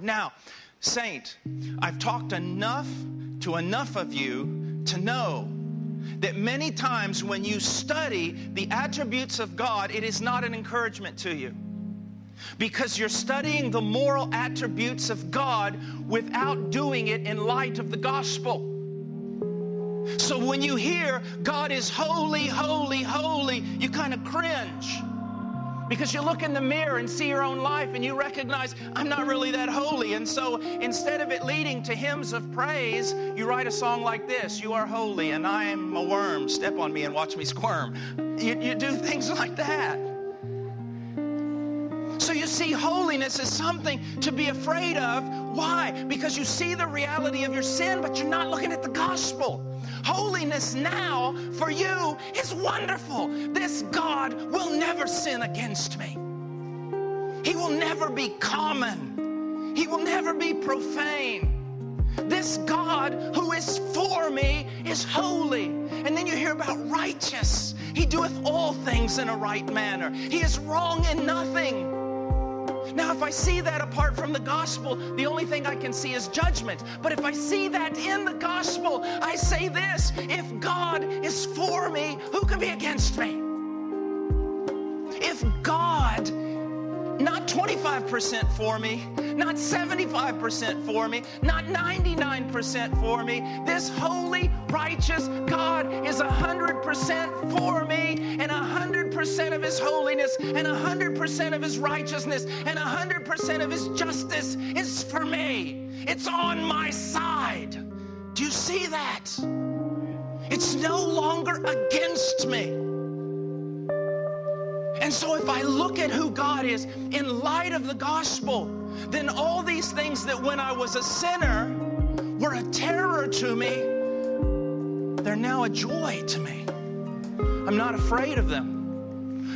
Now, Saint, I've talked enough to enough of you to know that many times when you study the attributes of God, it is not an encouragement to you. Because you're studying the moral attributes of God without doing it in light of the gospel. So when you hear God is holy, holy, holy, you kind of cringe. Because you look in the mirror and see your own life and you recognize, I'm not really that holy. And so instead of it leading to hymns of praise, you write a song like this You are holy and I am a worm. Step on me and watch me squirm. You, you do things like that. So you see, holiness is something to be afraid of. Why? Because you see the reality of your sin, but you're not looking at the gospel. Holiness now for you is wonderful. This God will never sin against me. He will never be common. He will never be profane. This God who is for me is holy. And then you hear about righteous. He doeth all things in a right manner. He is wrong in nothing. Now, if I see that apart from the gospel, the only thing I can see is judgment. But if I see that in the gospel, I say this if God is for me, who can be against me? If God, not 25% for me, not 75% for me, not 99% for me, this holy, righteous God is 100% for me, 100% of His holiness, and 100% of His righteousness, and 100% of His justice is for me. It's on my side. Do you see that? It's no longer against me. And so, if I look at who God is in light of the gospel, then all these things that when I was a sinner were a terror to me, they're now a joy to me. I'm not afraid of them.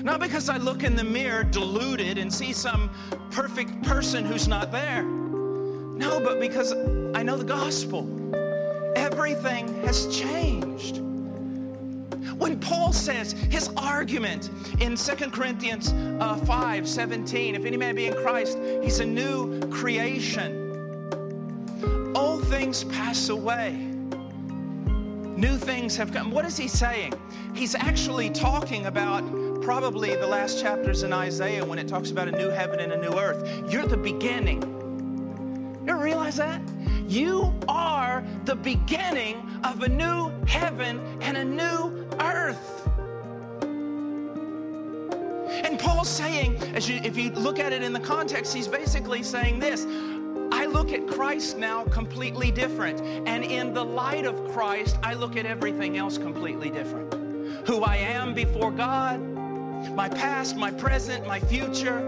Not because I look in the mirror deluded and see some perfect person who's not there. No, but because I know the gospel. Everything has changed. When Paul says his argument in 2 Corinthians uh, 5 17, if any man be in Christ, he's a new creation. All things pass away, new things have come. What is he saying? He's actually talking about probably the last chapters in Isaiah when it talks about a new heaven and a new earth. You're the beginning. You realize that? You are the beginning of a new heaven and a new earth. And Paul's saying, as you, if you look at it in the context, he's basically saying this look at Christ now completely different. And in the light of Christ, I look at everything else completely different. Who I am before God, my past, my present, my future,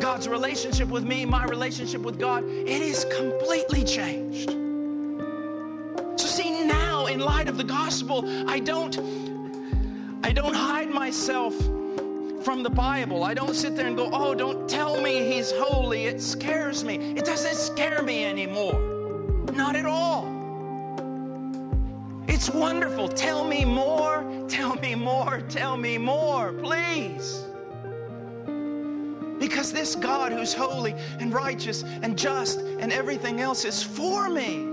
God's relationship with me, my relationship with God, it is completely changed. So see now in light of the gospel, I don't I don't hide myself from the Bible. I don't sit there and go, "Oh, don't tell me he's holy." It scares me. It doesn't scare me anymore. Not at all. It's wonderful. Tell me more. Tell me more. Tell me more, please. Because this God who's holy and righteous and just and everything else is for me.